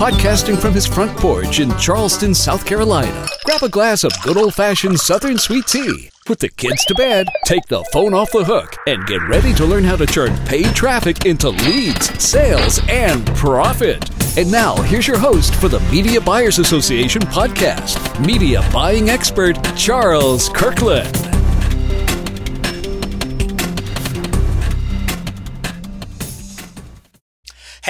podcasting from his front porch in Charleston, South Carolina. Grab a glass of good old fashioned Southern sweet tea. Put the kids to bed, take the phone off the hook, and get ready to learn how to turn paid traffic into leads, sales, and profit. And now, here's your host for the Media Buyers Association podcast, media buying expert Charles Kirkland.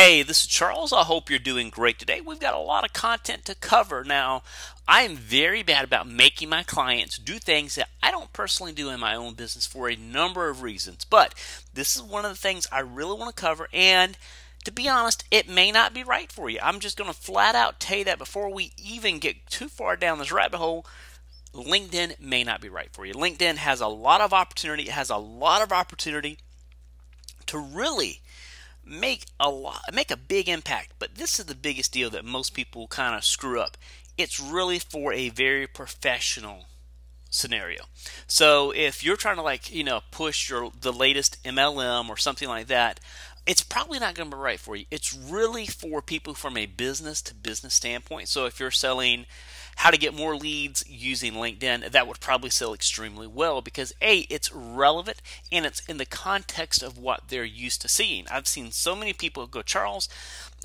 Hey, this is Charles. I hope you're doing great today. We've got a lot of content to cover. Now, I am very bad about making my clients do things that I don't personally do in my own business for a number of reasons. But this is one of the things I really want to cover. And to be honest, it may not be right for you. I'm just going to flat out tell you that before we even get too far down this rabbit hole. LinkedIn may not be right for you. LinkedIn has a lot of opportunity. It has a lot of opportunity to really make a lot, make a big impact. But this is the biggest deal that most people kind of screw up. It's really for a very professional scenario. So if you're trying to like, you know, push your the latest MLM or something like that, it's probably not going to be right for you. It's really for people from a business to business standpoint. So if you're selling how to get more leads using LinkedIn, that would probably sell extremely well because A, it's relevant and it's in the context of what they're used to seeing. I've seen so many people go, Charles,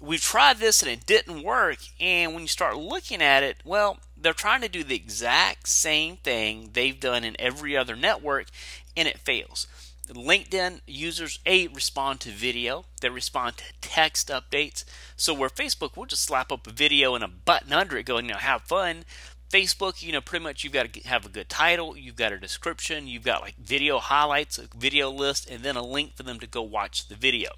we've tried this and it didn't work. And when you start looking at it, well, they're trying to do the exact same thing they've done in every other network and it fails. LinkedIn users a respond to video, they respond to text updates. So where Facebook will just slap up a video and a button under it going, you know, have fun. Facebook, you know, pretty much you've got to have a good title, you've got a description, you've got like video highlights, a video list, and then a link for them to go watch the video.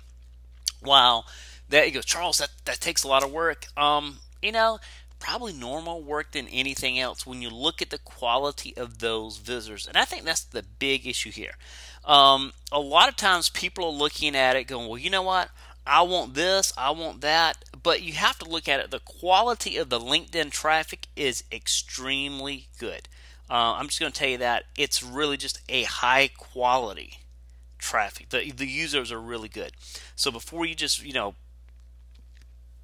Wow, that you go, Charles, that, that takes a lot of work. Um, you know, probably normal work than anything else when you look at the quality of those visitors. And I think that's the big issue here. Um, a lot of times people are looking at it going, well, you know what? I want this, I want that. But you have to look at it. The quality of the LinkedIn traffic is extremely good. Uh, I'm just going to tell you that it's really just a high quality traffic. The, the users are really good. So before you just, you know,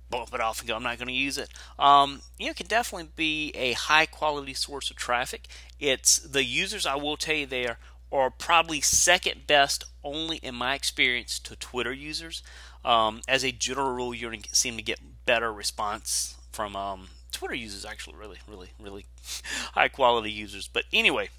bump it off and go, I'm not going to use it. Um, you know, it can definitely be a high quality source of traffic. It's the users, I will tell you, there are probably second best, only in my experience, to Twitter users. Um, as a general rule, to seem to get better response from um, Twitter users, actually, really, really, really high quality users. But anyway,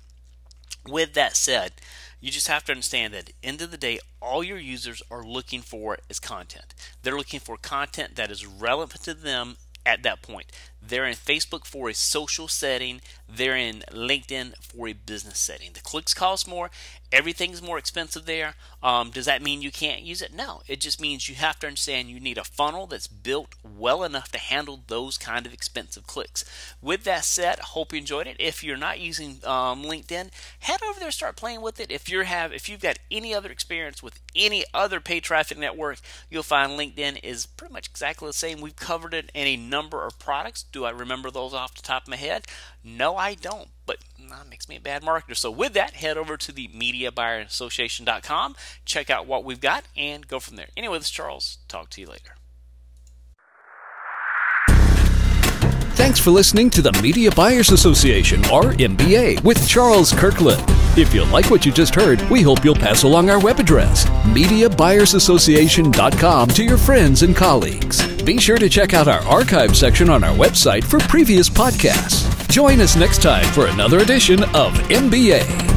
with that said, you just have to understand that at the end of the day, all your users are looking for is content. They're looking for content that is relevant to them at that point. They're in Facebook for a social setting. They're in LinkedIn for a business setting. The clicks cost more. Everything's more expensive there. Um, does that mean you can't use it? No. It just means you have to understand you need a funnel that's built well enough to handle those kind of expensive clicks. With that said, hope you enjoyed it. If you're not using um, LinkedIn, head over there, start playing with it. If you have, if you've got any other experience with any other paid traffic network, you'll find LinkedIn is pretty much exactly the same. We've covered it in a number of products do I remember those off the top of my head? No, I don't. But mm, that makes me a bad marketer. So with that, head over to the MediaBuyerAssociation.com, check out what we've got, and go from there. Anyway, this is Charles. Talk to you later. Thanks for listening to the Media Buyers Association, or MBA, with Charles Kirkland. If you like what you just heard, we hope you'll pass along our web address, MediaBuyersAssociation.com, to your friends and colleagues. Be sure to check out our archive section on our website for previous podcasts. Join us next time for another edition of MBA.